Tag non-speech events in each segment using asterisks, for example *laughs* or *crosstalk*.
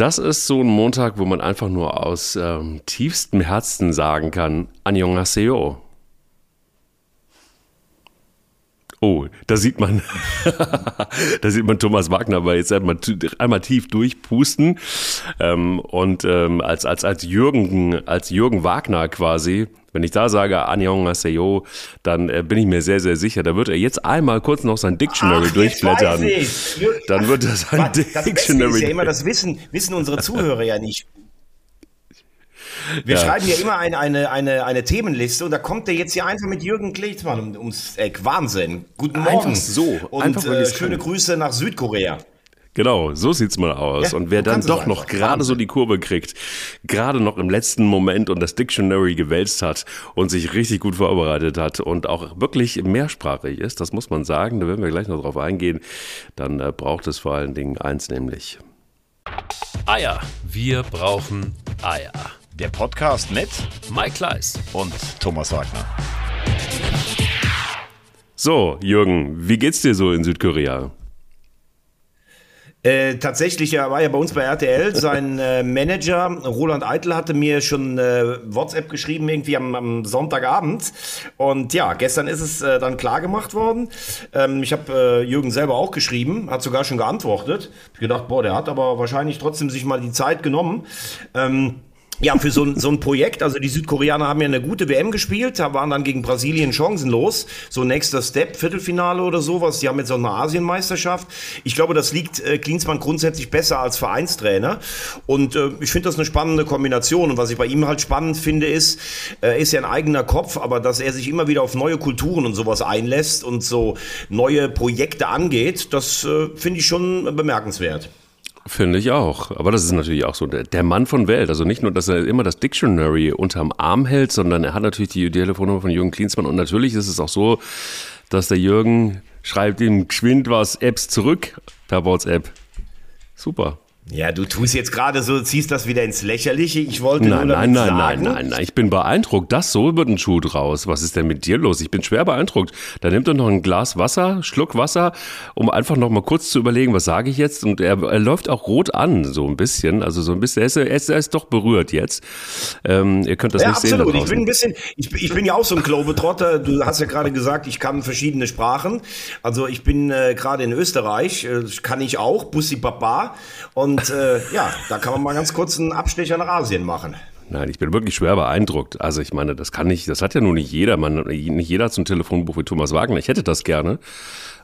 Das ist so ein Montag, wo man einfach nur aus ähm, tiefstem Herzen sagen kann, Annyeonghaseyo. Oh, da sieht man, *laughs* da sieht man Thomas Wagner aber jetzt einmal, einmal tief durchpusten ähm, und ähm, als als als Jürgen als Jürgen Wagner quasi. Wenn ich da sage Annyeonghaseyo, dann äh, bin ich mir sehr sehr sicher, da wird er jetzt einmal kurz noch sein Dictionary Ach, durchblättern. Dann wird er sein Dictionary. Das ist ja immer *laughs* das wissen wissen unsere Zuhörer ja nicht. Wir ja. schreiben ja immer eine, eine, eine, eine Themenliste und da kommt der jetzt hier einfach mit Jürgen Kleitmann um, ums Eck. Wahnsinn. Guten Morgen. Einfach so. Und einfach, äh, schöne Grüße nach Südkorea. Genau, so sieht's mal aus. Ja, und wer dann doch noch gerade so die Kurve kriegt, gerade noch im letzten Moment und das Dictionary gewälzt hat und sich richtig gut vorbereitet hat und auch wirklich mehrsprachig ist, das muss man sagen, da werden wir gleich noch drauf eingehen, dann äh, braucht es vor allen Dingen eins nämlich. Eier. Wir brauchen Eier. Der Podcast mit Mike Kleiss und Thomas Wagner. So, Jürgen, wie geht's dir so in Südkorea? Äh, tatsächlich er war ja bei uns bei RTL. Sein äh, Manager Roland Eitel hatte mir schon äh, WhatsApp geschrieben, irgendwie am, am, Sonntagabend. Und ja, gestern ist es äh, dann klar gemacht worden. Ähm, ich habe äh, Jürgen selber auch geschrieben, hat sogar schon geantwortet. Ich gedacht, boah, der hat aber wahrscheinlich trotzdem sich mal die Zeit genommen. Ähm, ja, für so ein, so ein Projekt, also die Südkoreaner haben ja eine gute WM gespielt, waren dann gegen Brasilien chancenlos. So nächster Step, Viertelfinale oder sowas. Die haben jetzt auch eine Asienmeisterschaft. Ich glaube, das liegt äh, Klinsmann grundsätzlich besser als Vereinstrainer. Und äh, ich finde das eine spannende Kombination. Und was ich bei ihm halt spannend finde, ist, äh, ist ja ein eigener Kopf, aber dass er sich immer wieder auf neue Kulturen und sowas einlässt und so neue Projekte angeht, das äh, finde ich schon bemerkenswert. Finde ich auch. Aber das ist natürlich auch so der, der, Mann von Welt. Also nicht nur, dass er immer das Dictionary unterm Arm hält, sondern er hat natürlich die, Telefonnummer von Jürgen Klinsmann. Und natürlich ist es auch so, dass der Jürgen schreibt ihm geschwind was Apps zurück per WhatsApp. Super. Ja, du tust jetzt gerade so, ziehst das wieder ins Lächerliche. Ich wollte nein, nur nein, nein, sagen. Nein, nein, nein, Ich bin beeindruckt. Das so wird ein Schuh draus. Was ist denn mit dir los? Ich bin schwer beeindruckt. Da nimmt er noch ein Glas Wasser, Schluck Wasser, um einfach noch mal kurz zu überlegen, was sage ich jetzt? Und er, er läuft auch rot an, so ein bisschen. Also so ein bisschen. Er ist, er ist, er ist doch berührt jetzt. Ähm, ihr könnt das ja, nicht absolut. sehen. Ich bin ein bisschen, ich, ich bin ja auch so ein Globetrotter. Du hast ja gerade gesagt, ich kann verschiedene Sprachen. Also ich bin äh, gerade in Österreich, äh, kann ich auch, Bussi Papa. Und äh, ja, da kann man mal ganz kurz einen Abstecher nach Asien machen. Nein, ich bin wirklich schwer beeindruckt. Also ich meine, das kann nicht, das hat ja nur nicht jeder. Man, nicht jeder hat so ein Telefonbuch wie Thomas Wagner. Ich hätte das gerne.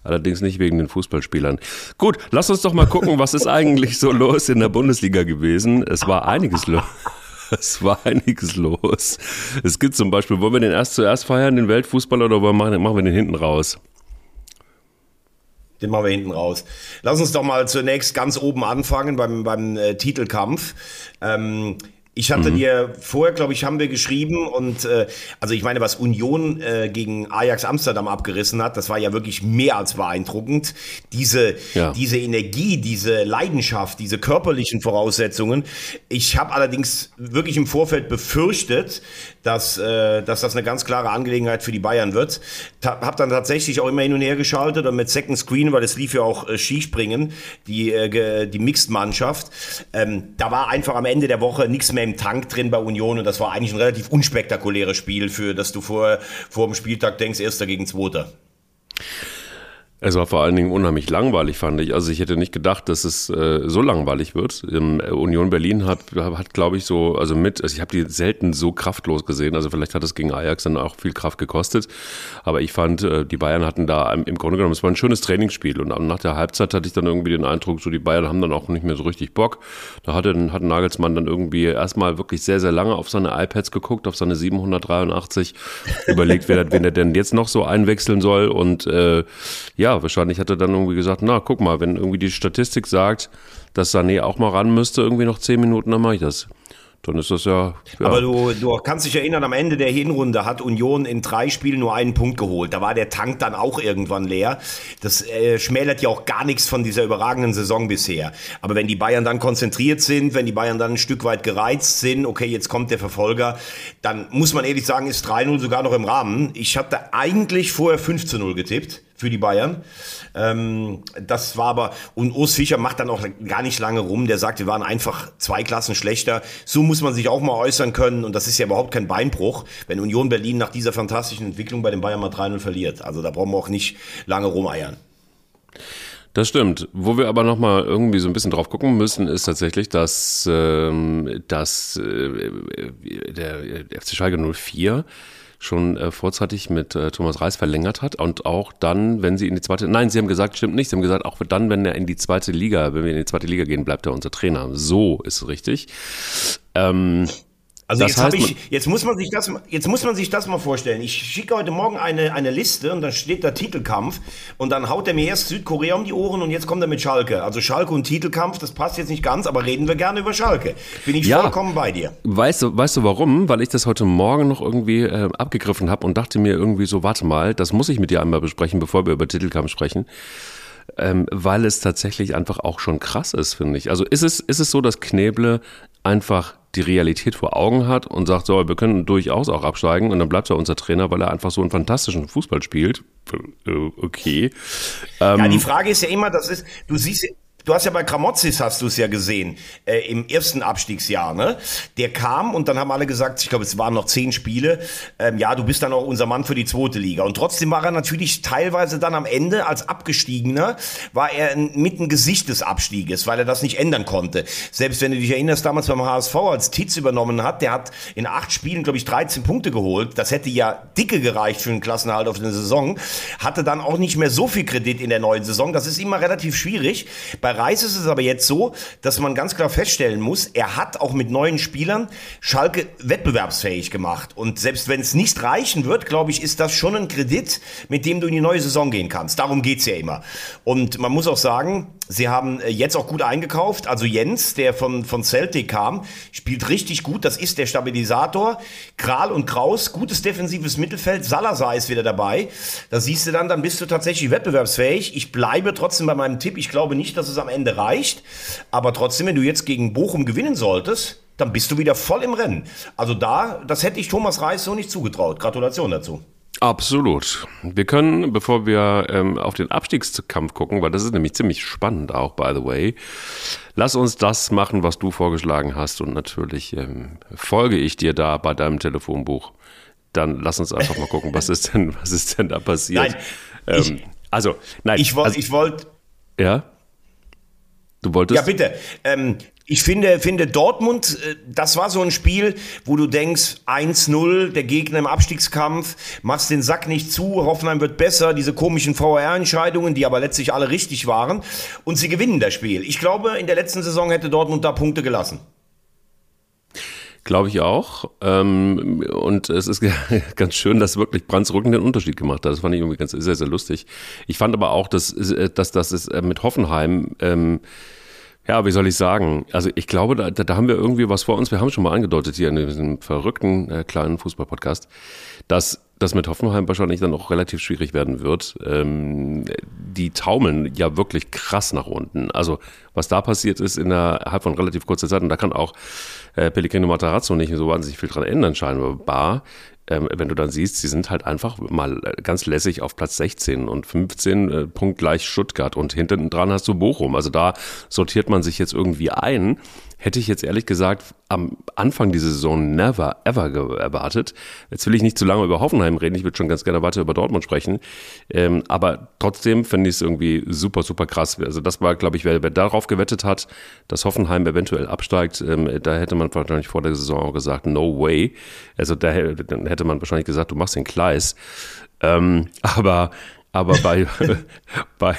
Allerdings nicht wegen den Fußballspielern. Gut, lass uns doch mal gucken, was ist eigentlich so los in der Bundesliga gewesen. Es war einiges los. *laughs* Es war einiges los. Es gibt zum Beispiel, wollen wir den erst zuerst feiern, den Weltfußball, oder machen wir den hinten raus? Den machen wir hinten raus. Lass uns doch mal zunächst ganz oben anfangen beim, beim äh, Titelkampf. Ähm, ich hatte mhm. dir vorher, glaube ich, haben wir geschrieben und äh, also ich meine, was Union äh, gegen Ajax Amsterdam abgerissen hat, das war ja wirklich mehr als beeindruckend. Diese ja. diese Energie, diese Leidenschaft, diese körperlichen Voraussetzungen. Ich habe allerdings wirklich im Vorfeld befürchtet, dass äh, dass das eine ganz klare Angelegenheit für die Bayern wird. Ta hab dann tatsächlich auch immer hin und her geschaltet und mit Second Screen, weil es lief ja auch äh, Skispringen, die äh, die Mixed Mannschaft. Ähm, da war einfach am Ende der Woche nichts mehr im Tank drin bei Union und das war eigentlich ein relativ unspektakuläres Spiel, für das du vor, vor dem Spieltag denkst, erster gegen zweiter. Es war vor allen Dingen unheimlich langweilig, fand ich. Also ich hätte nicht gedacht, dass es äh, so langweilig wird. Ähm, Union Berlin hat, hat glaube ich, so, also mit, also ich habe die selten so kraftlos gesehen. Also vielleicht hat es gegen Ajax dann auch viel Kraft gekostet. Aber ich fand, äh, die Bayern hatten da im Grunde genommen, es war ein schönes Trainingsspiel. Und nach der Halbzeit hatte ich dann irgendwie den Eindruck, so die Bayern haben dann auch nicht mehr so richtig Bock. Da hatte, hat Nagelsmann dann irgendwie erstmal wirklich sehr, sehr lange auf seine iPads geguckt, auf seine 783, überlegt, wer, wen er denn jetzt noch so einwechseln soll. Und äh, ja, ja, wahrscheinlich hat er dann irgendwie gesagt, na, guck mal, wenn irgendwie die Statistik sagt, dass Sané auch mal ran müsste, irgendwie noch zehn Minuten, dann mache ich das. Dann ist das ja. ja. Aber du, du kannst dich erinnern, am Ende der Hinrunde hat Union in drei Spielen nur einen Punkt geholt. Da war der Tank dann auch irgendwann leer. Das äh, schmälert ja auch gar nichts von dieser überragenden Saison bisher. Aber wenn die Bayern dann konzentriert sind, wenn die Bayern dann ein Stück weit gereizt sind, okay, jetzt kommt der Verfolger, dann muss man ehrlich sagen, ist 3-0 sogar noch im Rahmen. Ich hatte eigentlich vorher 5 0 getippt für die Bayern. Ähm, das war aber, und Urs Fischer macht dann auch gar nicht lange rum, der sagt, wir waren einfach zwei Klassen schlechter. So muss man sich auch mal äußern können und das ist ja überhaupt kein Beinbruch, wenn Union Berlin nach dieser fantastischen Entwicklung bei den Bayern mal 3-0 verliert. Also da brauchen wir auch nicht lange rumeiern. Das stimmt. Wo wir aber nochmal irgendwie so ein bisschen drauf gucken müssen, ist tatsächlich, dass, ähm, dass äh, der FC Schalke 04 schon äh, vorzeitig mit äh, Thomas Reis verlängert hat und auch dann, wenn sie in die zweite, nein, sie haben gesagt, stimmt nicht, sie haben gesagt, auch dann, wenn er in die zweite Liga, wenn wir in die zweite Liga gehen, bleibt er unser Trainer. So ist es richtig. Ähm, also das jetzt, ich, jetzt muss man sich das, jetzt muss man sich das mal vorstellen. Ich schicke heute Morgen eine, eine Liste und dann steht da Titelkampf und dann haut er mir erst Südkorea um die Ohren und jetzt kommt er mit Schalke. Also Schalke und Titelkampf, das passt jetzt nicht ganz, aber reden wir gerne über Schalke. Bin ich ja, vollkommen bei dir. Weißt du, weißt du warum? Weil ich das heute Morgen noch irgendwie äh, abgegriffen habe und dachte mir irgendwie so, warte mal, das muss ich mit dir einmal besprechen, bevor wir über Titelkampf sprechen ähm, weil es tatsächlich einfach auch schon krass ist, finde ich. Also ist es, ist es so, dass Kneble einfach die Realität vor Augen hat und sagt, so, wir können durchaus auch absteigen und dann bleibt er unser Trainer, weil er einfach so einen fantastischen Fußball spielt. Äh, okay. Ähm, ja, die Frage ist ja immer, das ist, du siehst, Du hast ja bei Kramotzis hast du es ja gesehen, äh, im ersten Abstiegsjahr, ne? Der kam und dann haben alle gesagt, ich glaube, es waren noch zehn Spiele, ähm, ja, du bist dann auch unser Mann für die zweite Liga. Und trotzdem war er natürlich teilweise dann am Ende als Abgestiegener, war er mitten Gesicht des Abstieges, weil er das nicht ändern konnte. Selbst wenn du dich erinnerst, damals beim HSV, als Titz übernommen hat, der hat in acht Spielen, glaube ich, 13 Punkte geholt. Das hätte ja dicke gereicht für einen Klassenhalt auf eine Saison. Hatte dann auch nicht mehr so viel Kredit in der neuen Saison. Das ist immer relativ schwierig. Bei Reis ist es aber jetzt so, dass man ganz klar feststellen muss, er hat auch mit neuen Spielern Schalke wettbewerbsfähig gemacht. Und selbst wenn es nicht reichen wird, glaube ich, ist das schon ein Kredit, mit dem du in die neue Saison gehen kannst. Darum geht es ja immer. Und man muss auch sagen, Sie haben äh, jetzt auch gut eingekauft. Also Jens, der von, von Celtic kam, spielt richtig gut. Das ist der Stabilisator. Kral und Kraus, gutes defensives Mittelfeld. Salazar ist wieder dabei. Da siehst du dann, dann bist du tatsächlich wettbewerbsfähig. Ich bleibe trotzdem bei meinem Tipp. Ich glaube nicht, dass es am Ende reicht. Aber trotzdem, wenn du jetzt gegen Bochum gewinnen solltest, dann bist du wieder voll im Rennen. Also da, das hätte ich Thomas Reis so nicht zugetraut. Gratulation dazu. Absolut. Wir können, bevor wir ähm, auf den Abstiegskampf gucken, weil das ist nämlich ziemlich spannend auch, by the way, lass uns das machen, was du vorgeschlagen hast und natürlich ähm, folge ich dir da bei deinem Telefonbuch. Dann lass uns einfach mal gucken, was *laughs* ist denn, was ist denn da passiert? Nein, ähm, ich, also, nein. Ich, also, ich wollte. Ja? Du wolltest? Ja, bitte. Ähm, ich finde, finde Dortmund, äh, das war so ein Spiel, wo du denkst, 1-0, der Gegner im Abstiegskampf, machst den Sack nicht zu, Hoffenheim wird besser, diese komischen VR-Entscheidungen, die aber letztlich alle richtig waren, und sie gewinnen das Spiel. Ich glaube, in der letzten Saison hätte Dortmund da Punkte gelassen. Glaube ich auch. Ähm, und es ist *laughs* ganz schön, dass wirklich Brands Rücken den Unterschied gemacht hat. Das fand ich irgendwie ganz sehr, sehr lustig. Ich fand aber auch, dass, äh, dass, dass es mit Hoffenheim ähm, ja, wie soll ich sagen? Also ich glaube, da, da haben wir irgendwie was vor uns. Wir haben schon mal angedeutet hier in diesem verrückten äh, kleinen Fußballpodcast, dass das mit Hoffenheim wahrscheinlich dann auch relativ schwierig werden wird. Ähm, die taumeln ja wirklich krass nach unten. Also was da passiert ist innerhalb von relativ kurzer Zeit, und da kann auch äh, Pellegrino Matarazzo nicht so wahnsinnig viel dran ändern, scheinbar ähm, wenn du dann siehst, sie sind halt einfach mal äh, ganz lässig auf Platz 16 und 15 äh, punktgleich Stuttgart und hinten dran hast du Bochum. Also da sortiert man sich jetzt irgendwie ein hätte ich jetzt ehrlich gesagt am Anfang dieser Saison never ever erwartet. Jetzt will ich nicht zu lange über Hoffenheim reden, ich würde schon ganz gerne weiter über Dortmund sprechen. Ähm, aber trotzdem finde ich es irgendwie super, super krass. Also das war, glaube ich, wer, wer, darauf gewettet hat, dass Hoffenheim eventuell absteigt, ähm, da hätte man wahrscheinlich vor der Saison auch gesagt, no way. Also da hätte man wahrscheinlich gesagt, du machst den Kleis. Ähm, aber aber bei, *laughs* bei,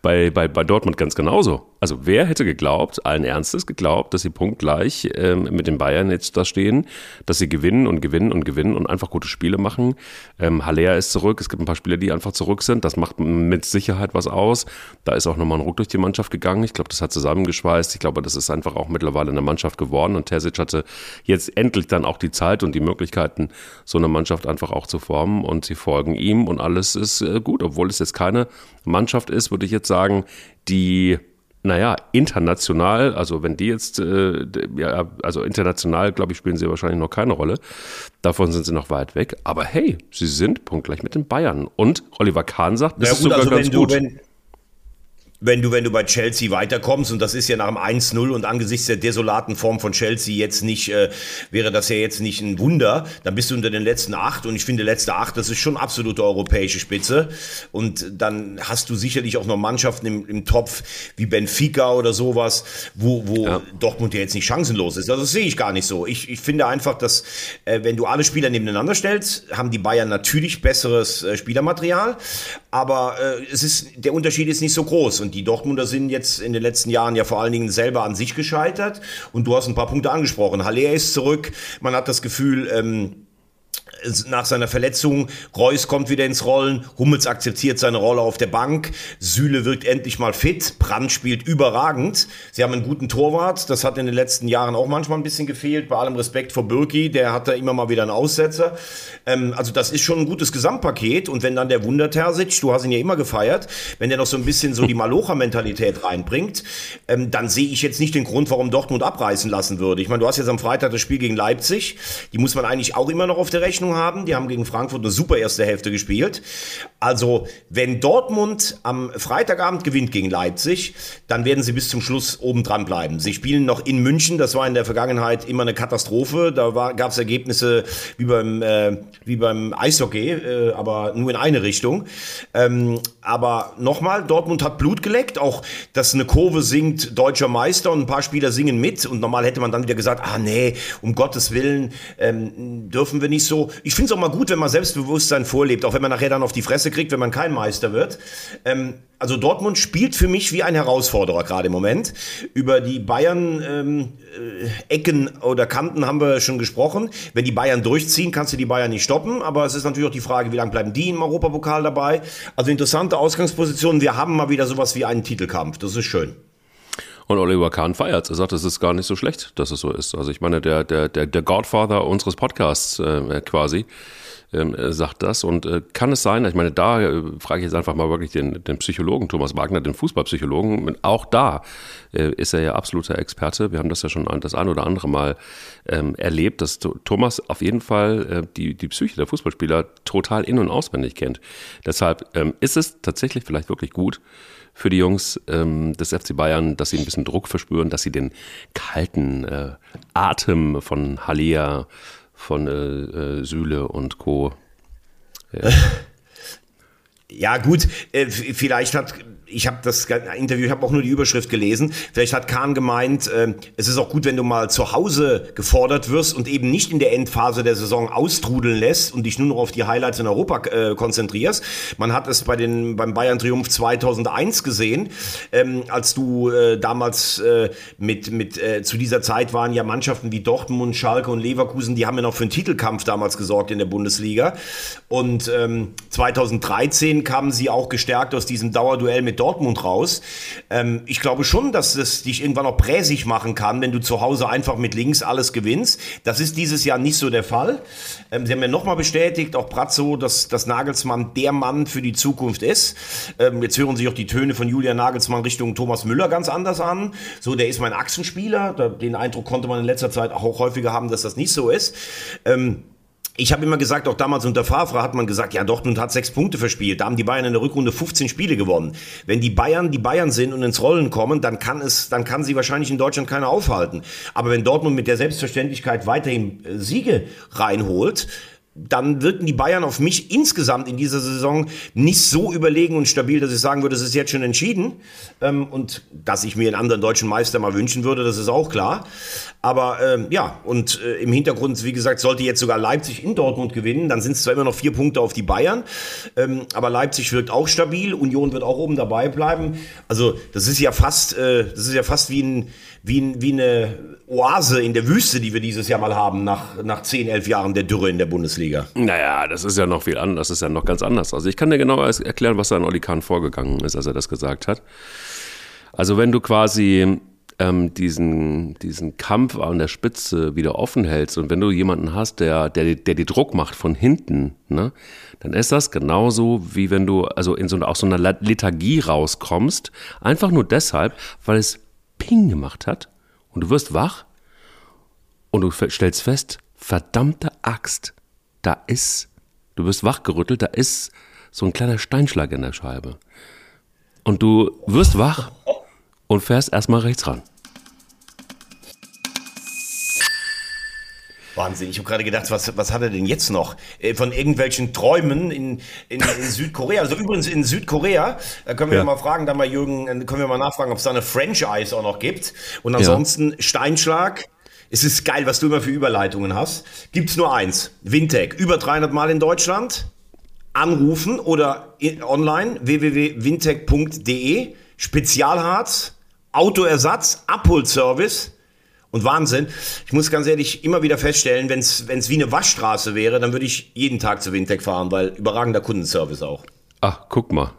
bei, bei, bei Dortmund ganz genauso. Also wer hätte geglaubt, allen Ernstes geglaubt, dass sie punktgleich ähm, mit den Bayern jetzt da stehen, dass sie gewinnen und gewinnen und gewinnen und einfach gute Spiele machen. Ähm, Haller ist zurück, es gibt ein paar Spieler, die einfach zurück sind. Das macht mit Sicherheit was aus. Da ist auch nochmal ein Ruck durch die Mannschaft gegangen. Ich glaube, das hat zusammengeschweißt. Ich glaube, das ist einfach auch mittlerweile eine Mannschaft geworden und Terzic hatte jetzt endlich dann auch die Zeit und die Möglichkeiten, so eine Mannschaft einfach auch zu formen und sie folgen ihm und alles ist äh, gut, obwohl es jetzt keine Mannschaft ist, würde ich jetzt sagen, die naja, international, also wenn die jetzt, äh, ja, also international, glaube ich, spielen sie wahrscheinlich noch keine Rolle. Davon sind sie noch weit weg. Aber hey, sie sind punktgleich mit den Bayern. Und Oliver Kahn sagt, das ja, ist sogar also ganz wenn gut. Du, wenn, wenn du, wenn du bei Chelsea weiterkommst, und das ist ja nach dem 1-0 und angesichts der desolaten Form von Chelsea jetzt nicht, äh, wäre das ja jetzt nicht ein Wunder, dann bist du unter den letzten acht und ich finde, letzte acht, das ist schon absolute europäische Spitze. Und dann hast du sicherlich auch noch Mannschaften im, im Topf wie Benfica oder sowas, wo, wo Ja. Dortmund ja jetzt nicht chancenlos ist. Also das sehe ich gar nicht so. Ich, ich finde einfach, dass äh, wenn du alle Spieler nebeneinander stellst, haben die Bayern natürlich besseres äh, Spielermaterial, aber äh, es ist der Unterschied ist nicht so groß und die Dortmunder sind jetzt in den letzten Jahren ja vor allen Dingen selber an sich gescheitert und du hast ein paar Punkte angesprochen. Haller ist zurück, man hat das Gefühl, ähm, nach seiner Verletzung. Reus kommt wieder ins Rollen. Hummels akzeptiert seine Rolle auf der Bank. Süle wirkt endlich mal fit. Brandt spielt überragend. Sie haben einen guten Torwart. Das hat in den letzten Jahren auch manchmal ein bisschen gefehlt. Bei allem Respekt vor Birki. Der hat da immer mal wieder einen Aussetzer. Ähm, also das ist schon ein gutes Gesamtpaket. Und wenn dann der Wunder Terzic, du hast ihn ja immer gefeiert, wenn der noch so ein bisschen so die Malocha-Mentalität reinbringt, ähm, dann sehe ich jetzt nicht den Grund, warum Dortmund abreißen lassen würde. Ich meine, du hast jetzt am Freitag das Spiel gegen Leipzig. Die muss man eigentlich auch immer noch auf der Rechnung haben. Die haben gegen Frankfurt eine super erste Hälfte gespielt. Also, wenn Dortmund am Freitagabend gewinnt gegen Leipzig, dann werden sie bis zum Schluss oben dran bleiben. Sie spielen noch in München. Das war in der Vergangenheit immer eine Katastrophe. Da gab es Ergebnisse wie beim, äh, wie beim Eishockey, äh, aber nur in eine Richtung. Ähm, aber nochmal, Dortmund hat Blut geleckt. Auch, dass eine Kurve singt deutscher Meister und ein paar Spieler singen mit. Und normal hätte man dann wieder gesagt, ah nee, um Gottes Willen ähm, dürfen wir nicht so. Ich finde es auch mal gut, wenn man Selbstbewusstsein vorlebt, auch wenn man nachher dann auf die Fresse kriegt, wenn man kein Meister wird. Ähm, also Dortmund spielt für mich wie ein Herausforderer gerade im Moment. Über die Bayern ähm, äh, oder Kanten haben wir schon gesprochen. Wenn die Bayern durchziehen, kannst du die Bayern nicht stoppen. Aber es ist natürlich auch die Frage, wie lange bleiben die im Europapokal dabei. Also interessante Ausgangspositionen. Wir haben mal wieder sowas wie einen Titelkampf. Das ist schön. Und Oliver Kahn feiert. Er sagt, es ist gar nicht so schlecht, dass es so ist. Also ich meine, der, der, der, der Godfather unseres Podcasts äh, quasi ähm, äh, sagt das. Und äh, kann es sein, ich meine, da äh, frage ich jetzt einfach mal wirklich den, den Psychologen Thomas Wagner, den Fußballpsychologen. Auch da äh, ist er ja absoluter Experte. Wir haben das ja schon das ein oder andere Mal ähm, erlebt, dass Thomas auf jeden Fall äh, die, die Psyche der Fußballspieler total in- und auswendig kennt. Deshalb ähm, ist es tatsächlich vielleicht wirklich gut, für die Jungs ähm, des FC Bayern, dass sie ein bisschen Druck verspüren, dass sie den kalten äh, Atem von Halia, von äh, äh, Süle und Co. *laughs* Ja, ja gut, äh, vielleicht hat ich habe das Interview, ich habe auch nur die Überschrift gelesen. Vielleicht hat Kahn gemeint, äh, es ist auch gut, wenn du mal zu Hause gefordert wirst und eben nicht in der Endphase der Saison austrudeln lässt und dich nur noch auf die Highlights in Europa äh, konzentrierst. Man hat es bei den beim Bayern Triumph 2001 gesehen, ähm, als du äh, damals äh, mit mit äh, zu dieser Zeit waren ja Mannschaften wie Dortmund, Schalke und Leverkusen, die haben ja noch für einen Titelkampf damals gesorgt in der Bundesliga. Und ähm, 2013 kamen sie auch gestärkt aus diesem Dauerduell mit Dortmund raus. Ähm, ich glaube schon, dass es dich irgendwann auch präsig machen kann, wenn du zu Hause einfach mit links alles gewinnst. Das ist dieses Jahr nicht so der Fall. Ähm, sie haben ja nochmal bestätigt, auch Brazzo, dass, dass Nagelsmann der Mann für die Zukunft ist. Ähm, jetzt hören sich auch die Töne von Julian Nagelsmann Richtung Thomas Müller ganz anders an. So, der ist mein Achsenspieler. Den Eindruck konnte man in letzter Zeit auch häufiger haben, dass das nicht so ist. Ähm, ich habe immer gesagt, auch damals unter Favre hat man gesagt, ja, Dortmund hat sechs Punkte verspielt. Da haben die Bayern in der Rückrunde 15 Spiele gewonnen. Wenn die Bayern die Bayern sind und ins Rollen kommen, dann kann es, dann kann sie wahrscheinlich in Deutschland keiner aufhalten. Aber wenn Dortmund mit der Selbstverständlichkeit weiterhin Siege reinholt, dann wirken die Bayern auf mich insgesamt in dieser Saison nicht so überlegen und stabil, dass ich sagen würde, es ist jetzt schon entschieden. Ähm, und dass ich mir einen anderen deutschen Meister mal wünschen würde, das ist auch klar. Aber ähm, ja, und äh, im Hintergrund, wie gesagt, sollte jetzt sogar Leipzig in Dortmund gewinnen, dann sind es zwar immer noch vier Punkte auf die Bayern, ähm, aber Leipzig wirkt auch stabil, Union wird auch oben dabei bleiben. Also das ist ja fast, äh, das ist ja fast wie ein wie, wie eine Oase in der Wüste, die wir dieses Jahr mal haben, nach, nach 10, 11 Jahren der Dürre in der Bundesliga. Naja, das ist ja noch viel anders, das ist ja noch ganz anders. Also ich kann dir genau erklären, was da an Oli Kahn vorgegangen ist, als er das gesagt hat. Also wenn du quasi ähm, diesen, diesen Kampf an der Spitze wieder offen hältst und wenn du jemanden hast, der, der, der dir Druck macht von hinten, ne, dann ist das genauso, wie wenn du also in so, aus so einer Lethargie rauskommst, einfach nur deshalb, weil es Ping gemacht hat und du wirst wach und du stellst fest, verdammte Axt, da ist, du wirst wachgerüttelt, da ist so ein kleiner Steinschlag in der Scheibe. Und du wirst wach und fährst erstmal rechts ran. Wahnsinn, ich habe gerade gedacht, was, was hat er denn jetzt noch? Äh, von irgendwelchen Träumen in, in, in *laughs* Südkorea. Also übrigens in Südkorea, da können wir ja. mal fragen, da mal Jürgen, äh, können wir mal nachfragen, ob es da eine Franchise auch noch gibt. Und ansonsten ja. Steinschlag. Es ist geil, was du immer für Überleitungen hast. Gibt's nur eins. Wintec, über 300 Mal in Deutschland. Anrufen oder online www.wintec.de. Spezialharz, Autoersatz, Abholservice und Wahnsinn. Ich muss ganz ehrlich immer wieder feststellen, wenn es wie eine Waschstraße wäre, dann würde ich jeden Tag zu Wintec fahren, weil überragender Kundenservice auch. Ach, guck mal.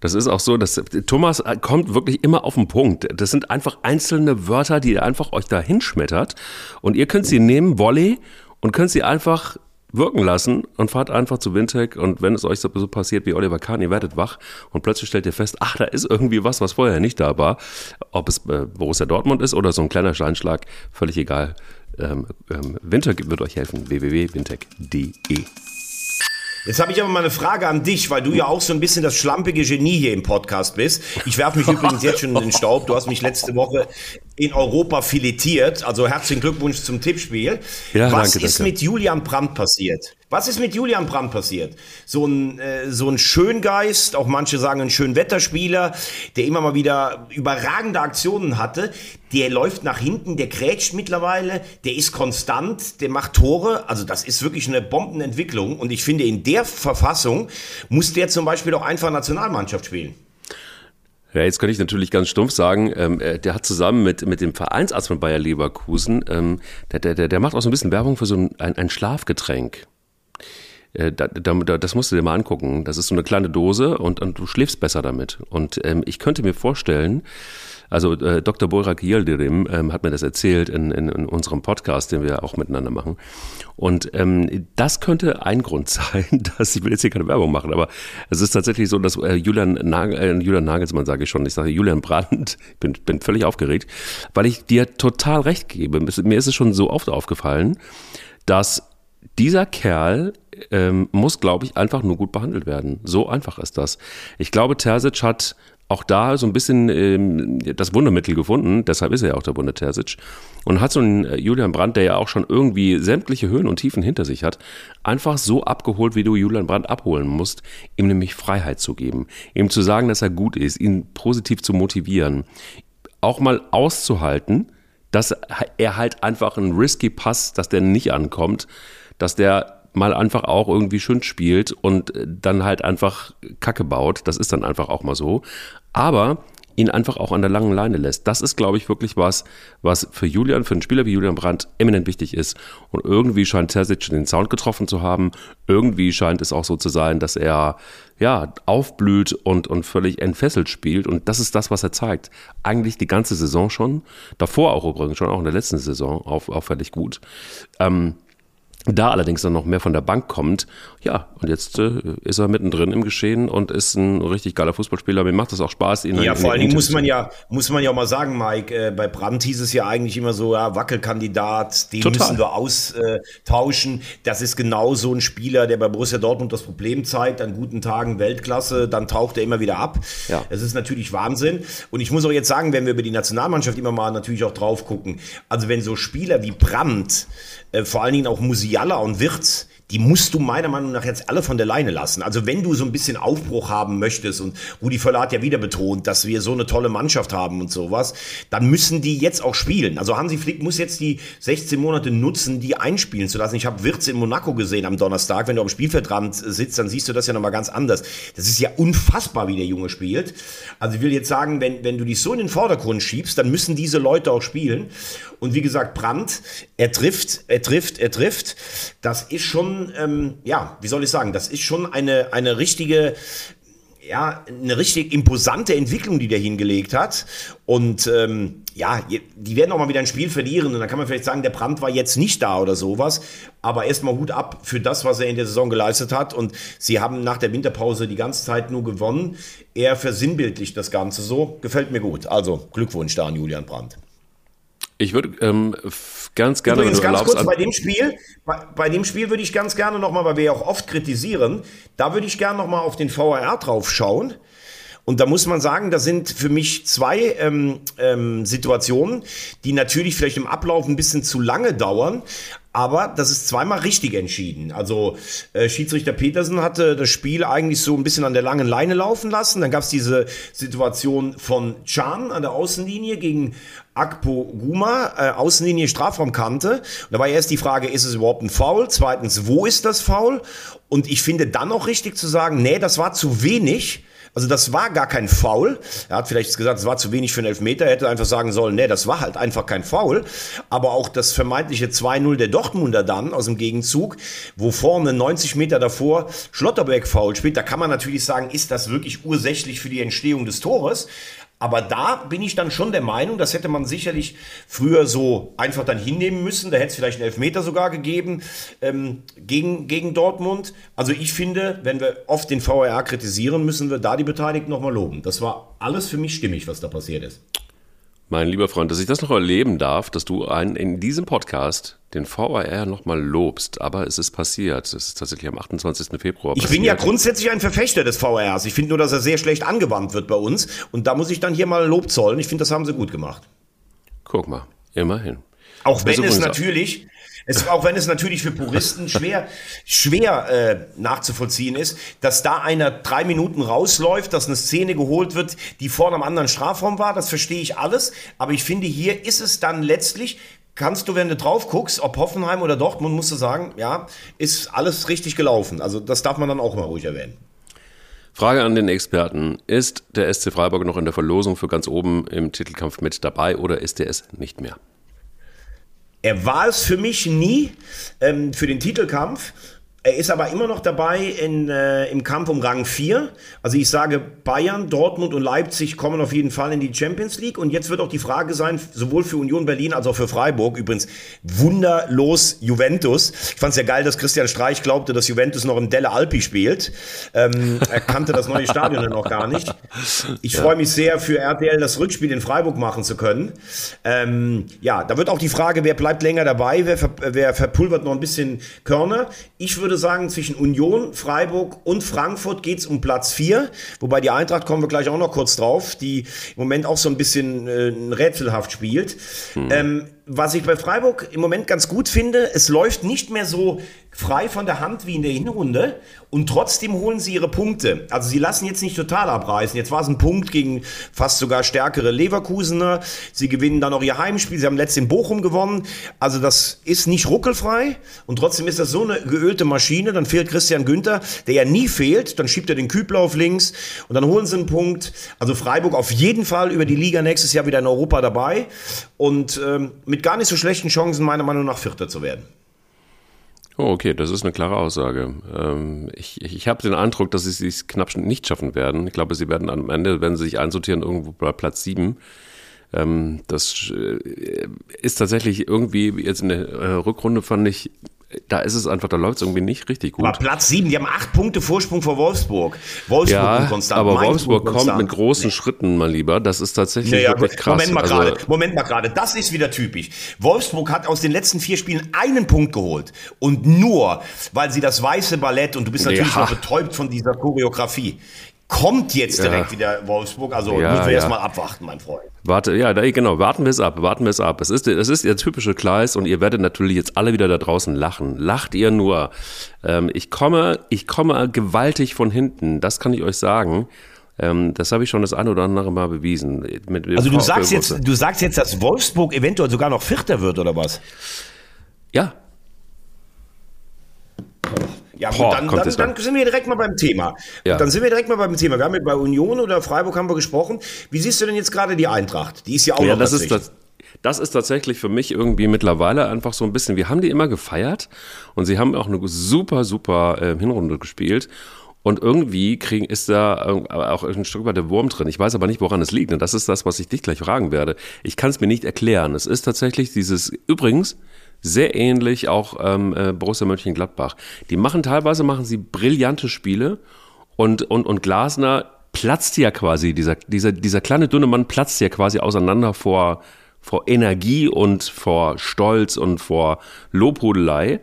Das ist auch so, dass Thomas kommt wirklich immer auf den Punkt. Das sind einfach einzelne Wörter, die er einfach euch da hinschmettert. Und ihr könnt sie nehmen, Volley, und könnt sie einfach wirken lassen und fahrt einfach zu Wintec und wenn es euch so passiert wie Oliver Kahn, ihr werdet wach und plötzlich stellt ihr fest, ach, da ist irgendwie was, was vorher nicht da war. Ob es äh, Borussia Dortmund ist oder so ein kleiner Steinschlag, völlig egal. Ähm, ähm, Wintec wird euch helfen. www.wintec.de Jetzt habe ich aber mal eine Frage an dich, weil du ja auch so ein bisschen das schlampige Genie hier im Podcast bist. Ich werfe mich *laughs* übrigens jetzt schon in den Staub. Du hast mich letzte Woche in Europa filetiert. Also herzlichen Glückwunsch zum Tippspiel. Ja, Was danke, ist danke. mit Julian Brandt passiert? Was ist mit Julian Brandt passiert? So ein, äh, so ein Schöngeist, auch manche sagen ein Schönwetterspieler, der immer mal wieder überragende Aktionen hatte. Der läuft nach hinten, der grätscht mittlerweile, der ist konstant, der macht Tore. Also das ist wirklich eine Bombenentwicklung. Und ich finde, in der Verfassung muss der zum Beispiel auch einfach Nationalmannschaft spielen. Ja, jetzt könnte ich natürlich ganz stumpf sagen, ähm, äh, der hat zusammen mit, mit dem Vereinsarzt von Bayer Leverkusen, ähm, der, der, der macht auch so ein bisschen Werbung für so ein, ein, ein Schlafgetränk. Äh, da, da, das musst du dir mal angucken. Das ist so eine kleine Dose und, und du schläfst besser damit. Und ähm, ich könnte mir vorstellen, also äh, Dr. Borak Yildirim ähm, hat mir das erzählt in, in, in, unserem Podcast, den wir auch miteinander machen. Und ähm, das könnte ein Grund *laughs* sein, dass ich will jetzt hier keine Werbung machen, aber es ist tatsächlich so, dass äh, Julian, Nagel, äh, Julian Nagelsmann, sage ich schon, ich sage Julian Brandt, ich *laughs* bin, bin völlig aufgeregt, weil ich dir total recht gebe. Mir ist es schon so oft aufgefallen, dass dieser Kerl ähm, muss, glaube ich, einfach nur gut behandelt werden. So einfach ist das. Ich glaube, Terzic hat auch da so ein bisschen ähm, das Wundermittel gefunden, deshalb ist er ja auch der Wunder Terzic, und hat so einen äh, Julian Brandt, der ja auch schon irgendwie sämtliche Höhen und Tiefen hinter sich hat, einfach so abgeholt, wie du Julian Brandt abholen musst, ihm nämlich Freiheit zu geben, ihm zu sagen, dass er gut ist, ihn positiv zu motivieren, auch mal auszuhalten, dass er halt einfach einen risky Pass, dass der nicht ankommt, dass der mal einfach auch irgendwie schön spielt und dann halt einfach Kacke baut. Das ist dann einfach auch mal so. Aber ihn einfach auch an der langen Leine lässt. Das ist, glaube ich, wirklich was, was für Julian, für einen Spieler wie Julian Brandt eminent wichtig ist. Und irgendwie scheint Terzic den Sound getroffen zu haben. Irgendwie scheint es auch so zu sein, dass er ja aufblüht und, und völlig entfesselt spielt. Und das ist das, was er zeigt. Eigentlich die ganze Saison schon. Davor auch übrigens schon, auch in der letzten Saison auf, auffällig gut. Ähm, da allerdings dann noch mehr von der Bank kommt, ja, und jetzt äh, ist er mittendrin im Geschehen und ist ein richtig geiler Fußballspieler. Mir macht das auch Spaß, ihn Ja, vor allen Dingen muss man ja, muss man ja auch mal sagen, Mike, äh, bei Brandt hieß es ja eigentlich immer so, ja, Wackelkandidat, den Total. müssen wir austauschen. das ist genau so ein Spieler, der bei Borussia Dortmund das Problem zeigt, an guten Tagen Weltklasse, dann taucht er immer wieder ab. Ja. Das ist natürlich Wahnsinn. Und ich muss auch jetzt sagen, wenn wir über die Nationalmannschaft immer mal natürlich auch drauf gucken, also wenn so Spieler wie Brandt, vor allen Dingen auch Musiala und Wirtz, die musst du meiner Meinung nach jetzt alle von der Leine lassen. Also wenn du so ein bisschen Aufbruch haben möchtest und Rudi Völler hat ja wieder betont, dass wir so eine tolle Mannschaft haben und sowas, dann müssen die jetzt auch spielen. Also Hansi Flick muss jetzt die 16 Monate nutzen, die einspielen zu lassen. Ich habe Wirtz in Monaco gesehen am Donnerstag. Wenn du am Spielfeldrand sitzt, dann siehst du das ja nochmal ganz anders. Das ist ja unfassbar, wie der Junge spielt. Also ich will jetzt sagen, wenn, wenn du dich so in den Vordergrund schiebst, dann müssen diese Leute auch spielen. Und wie gesagt, Brandt, er trifft, er trifft, er trifft. Das ist schon, ähm, ja, wie soll ich sagen, das ist schon eine, eine richtige, ja, eine richtig imposante Entwicklung, die der hingelegt hat. Und ähm, ja, die werden auch mal wieder ein Spiel verlieren. Und dann kann man vielleicht sagen, der Brand war jetzt nicht da oder sowas. Aber erstmal Hut ab für das, was er in der Saison geleistet hat. Und sie haben nach der Winterpause die ganze Zeit nur gewonnen. Er versinnbildlicht das Ganze so. Gefällt mir gut. Also Glückwunsch da an Julian Brandt. Ich würde ähm, ganz gerne. Übrigens ganz kurz bei dem Spiel, bei, bei dem Spiel würde ich ganz gerne nochmal, weil wir ja auch oft kritisieren, da würde ich gerne nochmal auf den VAR drauf schauen. Und da muss man sagen, da sind für mich zwei ähm, ähm, Situationen, die natürlich vielleicht im Ablauf ein bisschen zu lange dauern, aber das ist zweimal richtig entschieden. Also äh, Schiedsrichter Petersen hatte das Spiel eigentlich so ein bisschen an der langen Leine laufen lassen. Dann gab es diese Situation von Chan an der Außenlinie gegen Akpo Guma, äh, Außenlinie Strafraumkante. Und da war erst die Frage, ist es überhaupt ein Foul? Zweitens, wo ist das Foul? Und ich finde dann auch richtig zu sagen, nee, das war zu wenig also das war gar kein Foul. Er hat vielleicht gesagt, es war zu wenig für einen Elfmeter. Er hätte einfach sagen sollen, nee, das war halt einfach kein Foul. Aber auch das vermeintliche 2-0 der Dortmunder dann aus dem Gegenzug, wo vorne 90 Meter davor Schlotterbeck faul spielt, da kann man natürlich sagen, ist das wirklich ursächlich für die Entstehung des Tores? Aber da bin ich dann schon der Meinung, das hätte man sicherlich früher so einfach dann hinnehmen müssen. Da hätte es vielleicht einen Elfmeter sogar gegeben ähm, gegen, gegen Dortmund. Also ich finde, wenn wir oft den VAR kritisieren, müssen wir da die Beteiligten nochmal loben. Das war alles für mich stimmig, was da passiert ist. Mein lieber Freund, dass ich das noch erleben darf, dass du einen, in diesem Podcast den VAR nochmal lobst. Aber es ist passiert. Es ist tatsächlich am 28. Februar passiert. Ich bin ja grundsätzlich ein Verfechter des VARs. Ich finde nur, dass er sehr schlecht angewandt wird bei uns. Und da muss ich dann hier mal Lob zollen. Ich finde, das haben sie gut gemacht. Guck mal, immerhin. Auch wenn es natürlich, es, auch wenn es natürlich für Puristen schwer, schwer äh, nachzuvollziehen ist, dass da einer drei Minuten rausläuft, dass eine Szene geholt wird, die vorne am anderen Strafraum war, das verstehe ich alles. Aber ich finde, hier ist es dann letztlich, kannst du, wenn du drauf guckst, ob Hoffenheim oder Dortmund, musst du sagen, ja, ist alles richtig gelaufen. Also das darf man dann auch mal ruhig erwähnen. Frage an den Experten. Ist der SC Freiburg noch in der Verlosung für ganz oben im Titelkampf mit dabei oder ist er es nicht mehr? Er war es für mich nie ähm, für den Titelkampf. Er ist aber immer noch dabei in, äh, im Kampf um Rang 4. Also ich sage, Bayern, Dortmund und Leipzig kommen auf jeden Fall in die Champions League. Und jetzt wird auch die Frage sein, sowohl für Union Berlin als auch für Freiburg, übrigens wunderlos Juventus. Ich fand es ja geil, dass Christian Streich glaubte, dass Juventus noch im Delle Alpi spielt. Ähm, er kannte das neue Stadion dann noch gar nicht. Ich ja. freue mich sehr, für RTL das Rückspiel in Freiburg machen zu können. Ähm, ja, da wird auch die Frage, wer bleibt länger dabei, wer, ver wer verpulvert noch ein bisschen Körner. Ich würde würde sagen, zwischen Union, Freiburg und Frankfurt geht es um Platz 4. Wobei die Eintracht kommen wir gleich auch noch kurz drauf, die im Moment auch so ein bisschen äh, rätselhaft spielt. Mhm. Ähm, was ich bei Freiburg im Moment ganz gut finde, es läuft nicht mehr so frei von der Hand wie in der Hinrunde und trotzdem holen sie ihre Punkte. Also sie lassen jetzt nicht total abreißen. Jetzt war es ein Punkt gegen fast sogar stärkere Leverkusener. Sie gewinnen dann auch ihr Heimspiel. Sie haben letztens in Bochum gewonnen. Also das ist nicht ruckelfrei und trotzdem ist das so eine geölte Maschine. Dann fehlt Christian Günther, der ja nie fehlt. Dann schiebt er den Kübler auf links und dann holen sie einen Punkt. Also Freiburg auf jeden Fall über die Liga nächstes Jahr wieder in Europa dabei und ähm, mit gar nicht so schlechten Chancen meiner Meinung nach Vierter zu werden. Oh, okay, das ist eine klare Aussage. Ähm, ich ich habe den Eindruck, dass sie es knapp nicht schaffen werden. Ich glaube, sie werden am Ende, wenn sie sich einsortieren, irgendwo bei Platz sieben. Ähm, das äh, ist tatsächlich irgendwie jetzt in der äh, Rückrunde, fand ich, da ist es einfach, da läuft es irgendwie nicht richtig gut. Aber Platz 7, die haben acht Punkte Vorsprung vor Wolfsburg. Wolfsburg ja, konstant. Aber Wolfsburg kommt konstant. mit großen nee. Schritten, mein Lieber. Das ist tatsächlich ja, ja, wirklich krass. Moment mal also, gerade, Moment mal gerade. Das ist wieder typisch. Wolfsburg hat aus den letzten vier Spielen einen Punkt geholt. Und nur, weil sie das weiße Ballett, und du bist natürlich ja. noch betäubt von dieser Choreografie kommt jetzt direkt ja. wieder Wolfsburg. Also ja, müssen wir ja. erstmal abwarten, mein Freund. Warte, ja, genau, warten wir es ab, warten wir es ab. Es ist, es ist der typische Kleis und ihr werdet natürlich jetzt alle wieder da draußen lachen. Lacht ihr nur. Ähm, ich komme, ich komme gewaltig von hinten, das kann ich euch sagen. Ähm, das habe ich schon das eine oder andere Mal bewiesen. Mit, mit also du sagst, jetzt, du sagst jetzt, dass Wolfsburg eventuell sogar noch Vierter wird, oder was? Ja. Ja, Boah, dann, dann, dann, sind wir direkt mal beim Thema. Ja. Dann sind wir direkt mal beim Thema. Wir haben bei Union oder Freiburg haben wir gesprochen. Wie siehst du denn jetzt gerade die Eintracht? Die ist ja auch ja, noch das ist das, das ist tatsächlich für mich irgendwie mittlerweile einfach so ein bisschen, wir haben die immer gefeiert und sie haben auch eine super, super äh, Hinrunde gespielt. Und irgendwie kriegen, ist da auch ein Stück weit der Wurm drin. Ich weiß aber nicht, woran es liegt. Und das ist das, was ich dich gleich fragen werde. Ich kann es mir nicht erklären. Es ist tatsächlich dieses, übrigens, sehr ähnlich auch ähm, äh, Borussia Mönchengladbach. Die machen teilweise machen sie brillante Spiele und, und, und Glasner platzt ja quasi, dieser, dieser, dieser kleine dünne Mann platzt ja quasi auseinander vor, vor Energie und vor Stolz und vor Lobhudelei.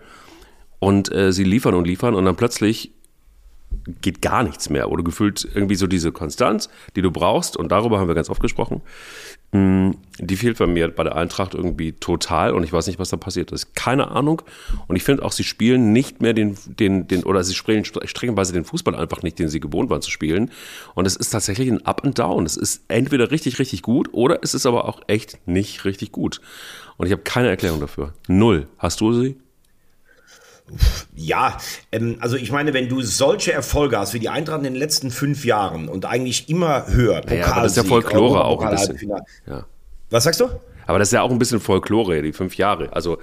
Und äh, sie liefern und liefern und dann plötzlich geht gar nichts mehr oder gefühlt irgendwie so diese Konstanz, die du brauchst und darüber haben wir ganz oft gesprochen, mm, die fehlt bei mir bei der Eintracht irgendwie total und ich weiß nicht, was da passiert ist. Keine Ahnung und ich finde auch, sie spielen nicht mehr den, den, den oder sie spielen streckenweise den Fußball einfach nicht, den sie gewohnt waren zu spielen und es ist tatsächlich ein Up and Down. Es ist entweder richtig, richtig gut oder es ist aber auch echt nicht richtig gut und ich habe keine Erklärung dafür. Null. Hast du sie? Ja, ähm, also ich meine, wenn du solche Erfolge hast wie die Eintracht in den letzten fünf Jahren und eigentlich immer höher, Pokalsieg, ja, aber das ist ja Folklore auch ein bisschen. Ja. Was sagst du? Aber das ist ja auch ein bisschen Folklore, die fünf Jahre. Also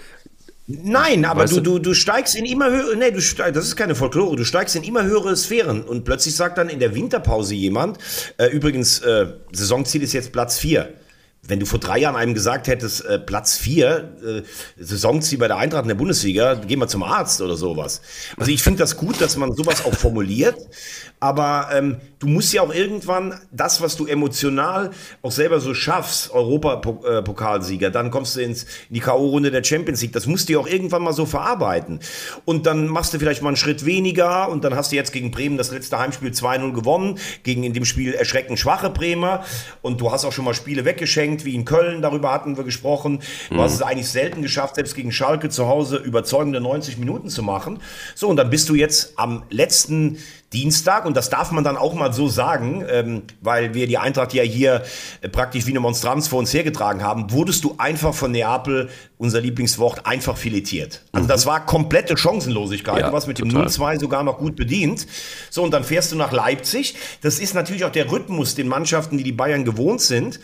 Nein, aber du, du, du steigst in immer höhere, nee, du steigst, das ist keine Folklore, du steigst in immer höhere Sphären und plötzlich sagt dann in der Winterpause jemand, äh, übrigens, äh, Saisonziel ist jetzt Platz vier wenn du vor drei Jahren einem gesagt hättest, äh, Platz vier, äh, Saisonziel bei der Eintracht in der Bundesliga, gehen wir zum Arzt oder sowas. Also ich finde das gut, dass man sowas auch formuliert, aber ähm, du musst ja auch irgendwann das, was du emotional auch selber so schaffst, Europapokalsieger, dann kommst du ins, in die K.O.-Runde der Champions League, das musst du ja auch irgendwann mal so verarbeiten. Und dann machst du vielleicht mal einen Schritt weniger und dann hast du jetzt gegen Bremen das letzte Heimspiel 2-0 gewonnen, gegen in dem Spiel erschreckend schwache Bremer und du hast auch schon mal Spiele weggeschenkt, wie in Köln, darüber hatten wir gesprochen. Du mhm. hast es eigentlich selten geschafft, selbst gegen Schalke zu Hause überzeugende 90 Minuten zu machen. So, und dann bist du jetzt am letzten Dienstag, und das darf man dann auch mal so sagen, ähm, weil wir die Eintracht ja hier äh, praktisch wie eine Monstranz vor uns hergetragen haben, wurdest du einfach von Neapel, unser Lieblingswort, einfach filetiert. Also mhm. das war komplette Chancenlosigkeit. Ja, du warst mit dem 0-2 sogar noch gut bedient. So, und dann fährst du nach Leipzig. Das ist natürlich auch der Rhythmus den Mannschaften, die die Bayern gewohnt sind.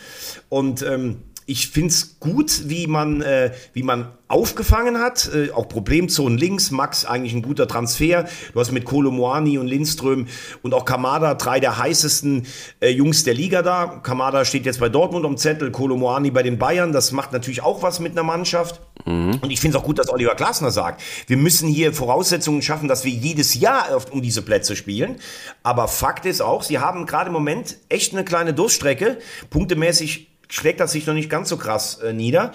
Und ähm, ich finde es gut, wie man, äh, wie man aufgefangen hat. Äh, auch Problemzonen links. Max eigentlich ein guter Transfer. Du hast mit Kolo Moani und Lindström und auch Kamada drei der heißesten äh, Jungs der Liga da. Kamada steht jetzt bei Dortmund am Zettel, Kolo Moani bei den Bayern. Das macht natürlich auch was mit einer Mannschaft. Mhm. Und ich finde es auch gut, dass Oliver Glasner sagt, wir müssen hier Voraussetzungen schaffen, dass wir jedes Jahr um diese Plätze spielen. Aber Fakt ist auch, sie haben gerade im Moment echt eine kleine Durststrecke. Punktemäßig schlägt das sich noch nicht ganz so krass äh, nieder.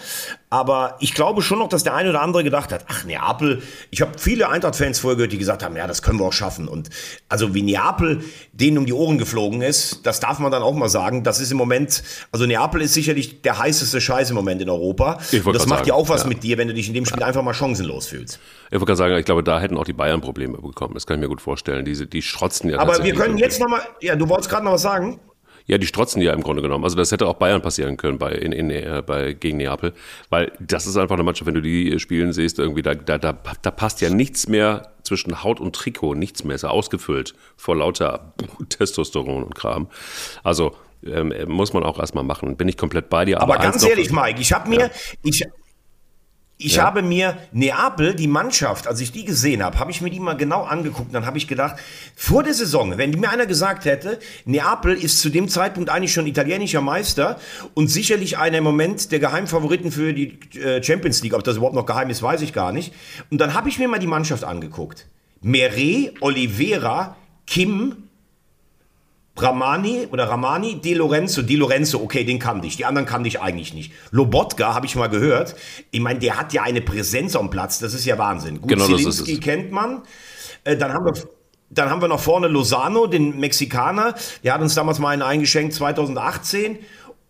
Aber ich glaube schon noch, dass der eine oder andere gedacht hat, ach Neapel, ich habe viele Eintracht-Fans vorher gehört, die gesagt haben, ja, das können wir auch schaffen. Und also wie Neapel denen um die Ohren geflogen ist, das darf man dann auch mal sagen. Das ist im Moment, also Neapel ist sicherlich der heißeste Scheiß im Moment in Europa. Ich Und das macht ja auch was ja. mit dir, wenn du dich in dem Spiel ja. einfach mal chancenlos fühlst. Ich wollte gerade sagen, ich glaube, da hätten auch die Bayern Probleme bekommen. Das kann ich mir gut vorstellen. Diese, die schrotzen ja Aber wir können jetzt nochmal, ja, du wolltest gerade noch was sagen? Ja, die strotzen ja im Grunde genommen. Also das hätte auch Bayern passieren können bei, in, in, äh, bei, gegen Neapel. Weil das ist einfach eine Mannschaft, wenn du die spielen siehst, irgendwie, da, da, da, da passt ja nichts mehr zwischen Haut und Trikot, nichts mehr. Ist ja ausgefüllt vor lauter *laughs* Testosteron und Kram. Also ähm, muss man auch erstmal machen. Bin ich komplett bei dir. Aber, aber ganz ehrlich, Mike, ich habe mir, ja. ich, ich ja. habe mir Neapel, die Mannschaft, als ich die gesehen habe, habe ich mir die mal genau angeguckt und dann habe ich gedacht, vor der Saison, wenn mir einer gesagt hätte, Neapel ist zu dem Zeitpunkt eigentlich schon italienischer Meister und sicherlich einer im Moment der Geheimfavoriten für die äh, Champions League, ob das überhaupt noch geheim ist, weiß ich gar nicht. Und dann habe ich mir mal die Mannschaft angeguckt. Meret, Oliveira, Kim, Ramani oder Ramani, De Lorenzo, De Lorenzo, okay, den kannte ich. Die anderen kannte ich eigentlich nicht. Lobotka habe ich mal gehört. Ich meine, der hat ja eine Präsenz am Platz, das ist ja Wahnsinn. Gut, genau, Zielinski kennt man. Äh, dann haben wir dann haben wir noch vorne Lozano, den Mexikaner. Der hat uns damals mal einen eingeschenkt, 2018.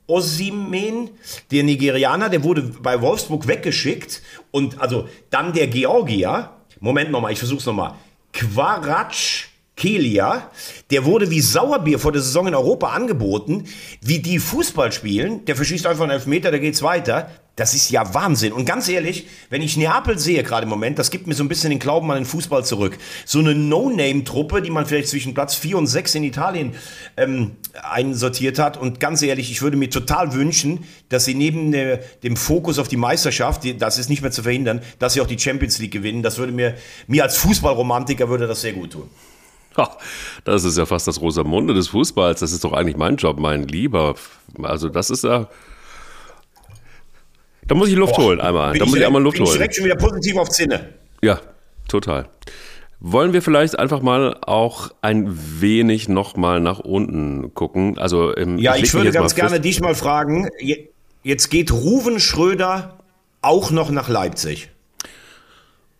Osimen, der Nigerianer, der wurde bei Wolfsburg weggeschickt. Und also dann der Georgier. Moment nochmal, ich versuch's nochmal. Quaratsch Kelia, der wurde wie Sauerbier vor der Saison in Europa angeboten, wie die Fußball spielen, der verschießt einfach einen Elfmeter, da geht's weiter. Das ist ja Wahnsinn. Und ganz ehrlich, wenn ich Neapel sehe gerade im Moment, das gibt mir so ein bisschen den Glauben an den Fußball zurück. So eine No-Name-Truppe, die man vielleicht zwischen Platz 4 und 6 in Italien ähm, einsortiert hat. Und ganz ehrlich, ich würde mir total wünschen, dass sie neben der, dem Fokus auf die Meisterschaft, die, das ist nicht mehr zu verhindern, dass sie auch die Champions League gewinnen. Das würde mir, mir als Fußballromantiker würde das sehr gut tun. Das ist ja fast das Rosamunde des Fußballs. Das ist doch eigentlich mein Job, mein Lieber. Also das ist ja. Da muss ich Luft Boah, holen einmal. Da muss ich einmal Luft bin holen. Ich direkt schon wieder positiv auf Zinne. Ja, total. Wollen wir vielleicht einfach mal auch ein wenig nochmal nach unten gucken? Also im, ja, ich, ich würde ganz gerne dich mal fragen. Jetzt geht Ruven Schröder auch noch nach Leipzig.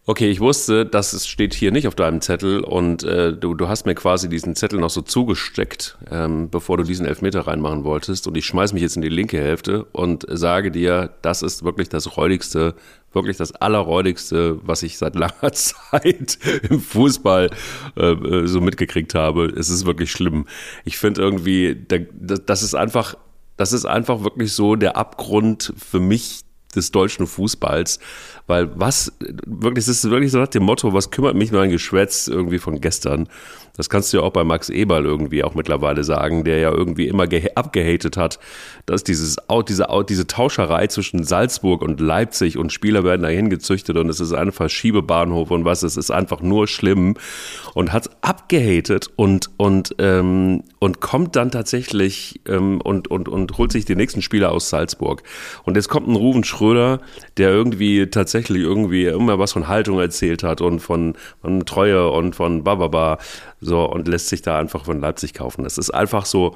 Okay, ich wusste, das steht hier nicht auf deinem Zettel und äh, du, du hast mir quasi diesen Zettel noch so zugesteckt, ähm, bevor du diesen Elfmeter reinmachen wolltest. Und ich schmeiß mich jetzt in die linke Hälfte und sage dir, das ist wirklich das räudigste, wirklich das allerräudigste, was ich seit *laughs* langer Zeit im Fußball äh, äh, so mitgekriegt habe. Es ist wirklich schlimm. Ich finde irgendwie, das ist einfach, das ist einfach wirklich so der Abgrund für mich des deutschen Fußballs. Weil was, wirklich, es ist wirklich so nach dem Motto, was kümmert mich mein Geschwätz irgendwie von gestern? Das kannst du ja auch bei Max Eberl irgendwie auch mittlerweile sagen, der ja irgendwie immer abgehatet hat, dass dieses, diese, diese Tauscherei zwischen Salzburg und Leipzig und Spieler werden dahin gezüchtet und es ist ein Verschiebebahnhof und was, es ist einfach nur schlimm und hat abgehatet und, und, ähm, und kommt dann tatsächlich ähm, und, und, und holt sich die nächsten Spieler aus Salzburg. Und jetzt kommt ein Ruven Schröder, der irgendwie tatsächlich irgendwie immer was von Haltung erzählt hat und von, von Treue und von Bababa. So, und lässt sich da einfach von Leipzig kaufen. Das ist einfach so,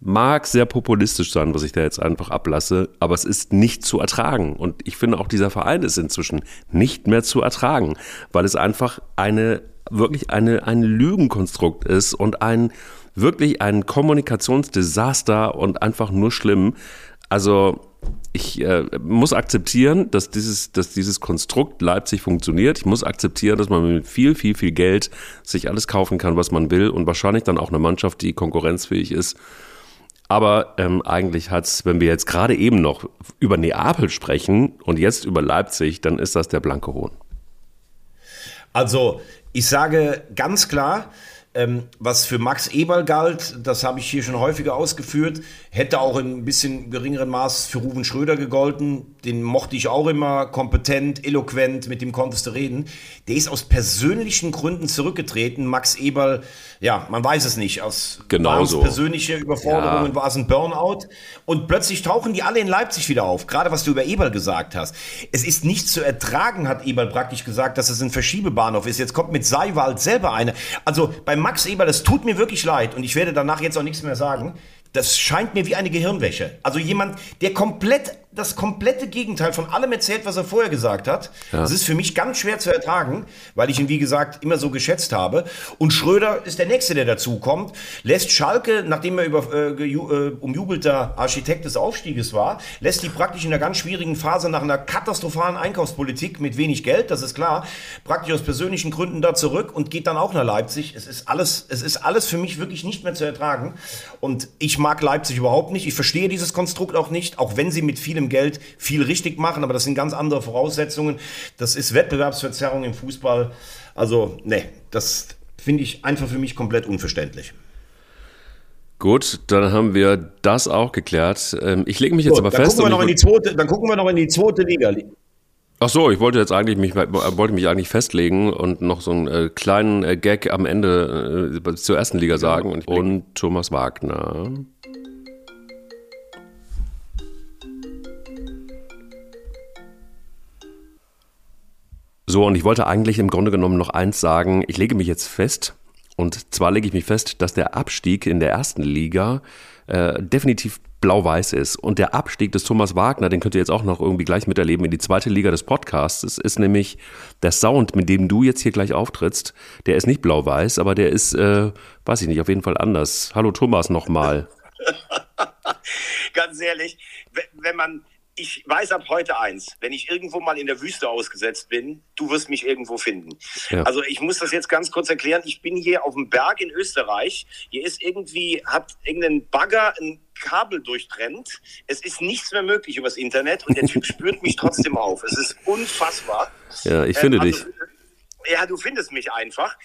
mag sehr populistisch sein, was ich da jetzt einfach ablasse, aber es ist nicht zu ertragen. Und ich finde auch dieser Verein ist inzwischen nicht mehr zu ertragen, weil es einfach eine, wirklich eine, ein Lügenkonstrukt ist und ein, wirklich ein Kommunikationsdesaster und einfach nur schlimm. Also, ich äh, muss akzeptieren, dass dieses, dass dieses Konstrukt Leipzig funktioniert. Ich muss akzeptieren, dass man mit viel, viel, viel Geld sich alles kaufen kann, was man will und wahrscheinlich dann auch eine Mannschaft, die konkurrenzfähig ist. Aber ähm, eigentlich hat's, wenn wir jetzt gerade eben noch über Neapel sprechen und jetzt über Leipzig, dann ist das der blanke Hohn. Also, ich sage ganz klar, was für Max Eberl galt, das habe ich hier schon häufiger ausgeführt, hätte auch in ein bisschen geringeren Maß für Ruven Schröder gegolten. Den mochte ich auch immer, kompetent, eloquent, mit dem konntest du reden. Der ist aus persönlichen Gründen zurückgetreten. Max Eberl, ja, man weiß es nicht, aus genau so. persönliche Überforderungen ja. war es ein Burnout. Und plötzlich tauchen die alle in Leipzig wieder auf, gerade was du über Eberl gesagt hast. Es ist nicht zu ertragen, hat Eberl praktisch gesagt, dass es ein Verschiebebahnhof ist. Jetzt kommt mit Seiwald selber eine. Also beim Max Eberl, das tut mir wirklich leid und ich werde danach jetzt auch nichts mehr sagen. Das scheint mir wie eine Gehirnwäsche. Also jemand, der komplett das komplette Gegenteil von allem erzählt, was er vorher gesagt hat. Ja. Das ist für mich ganz schwer zu ertragen, weil ich ihn, wie gesagt, immer so geschätzt habe. Und Schröder ist der Nächste, der dazu kommt, lässt Schalke, nachdem er über, äh, äh, umjubelter Architekt des Aufstieges war, lässt die praktisch in einer ganz schwierigen Phase nach einer katastrophalen Einkaufspolitik mit wenig Geld, das ist klar, praktisch aus persönlichen Gründen da zurück und geht dann auch nach Leipzig. Es ist alles, es ist alles für mich wirklich nicht mehr zu ertragen. Und ich mag Leipzig überhaupt nicht. Ich verstehe dieses Konstrukt auch nicht, auch wenn sie mit vielem Geld viel richtig machen, aber das sind ganz andere Voraussetzungen. Das ist Wettbewerbsverzerrung im Fußball. Also, ne, das finde ich einfach für mich komplett unverständlich. Gut, dann haben wir das auch geklärt. Ähm, ich lege mich jetzt Gut, aber dann fest. Gucken wir noch in die zweite, dann gucken wir noch in die zweite Liga. Ach so, ich wollte jetzt eigentlich mich, wollte mich eigentlich festlegen und noch so einen äh, kleinen äh, Gag am Ende äh, zur ersten Liga sagen. Und, und Thomas Wagner. So, und ich wollte eigentlich im Grunde genommen noch eins sagen. Ich lege mich jetzt fest, und zwar lege ich mich fest, dass der Abstieg in der ersten Liga äh, definitiv blau-weiß ist. Und der Abstieg des Thomas Wagner, den könnt ihr jetzt auch noch irgendwie gleich miterleben in die zweite Liga des Podcasts, ist, nämlich der Sound, mit dem du jetzt hier gleich auftrittst, der ist nicht blau-weiß, aber der ist, äh, weiß ich nicht, auf jeden Fall anders. Hallo Thomas nochmal. *laughs* Ganz ehrlich, wenn man ich weiß ab heute eins, wenn ich irgendwo mal in der Wüste ausgesetzt bin, du wirst mich irgendwo finden. Ja. Also ich muss das jetzt ganz kurz erklären. Ich bin hier auf dem Berg in Österreich. Hier ist irgendwie, hat irgendein Bagger ein Kabel durchtrennt. Es ist nichts mehr möglich übers Internet und der Typ *laughs* spürt mich trotzdem auf. Es ist unfassbar. Ja, ich finde ähm, also, dich. Ja, du findest mich einfach.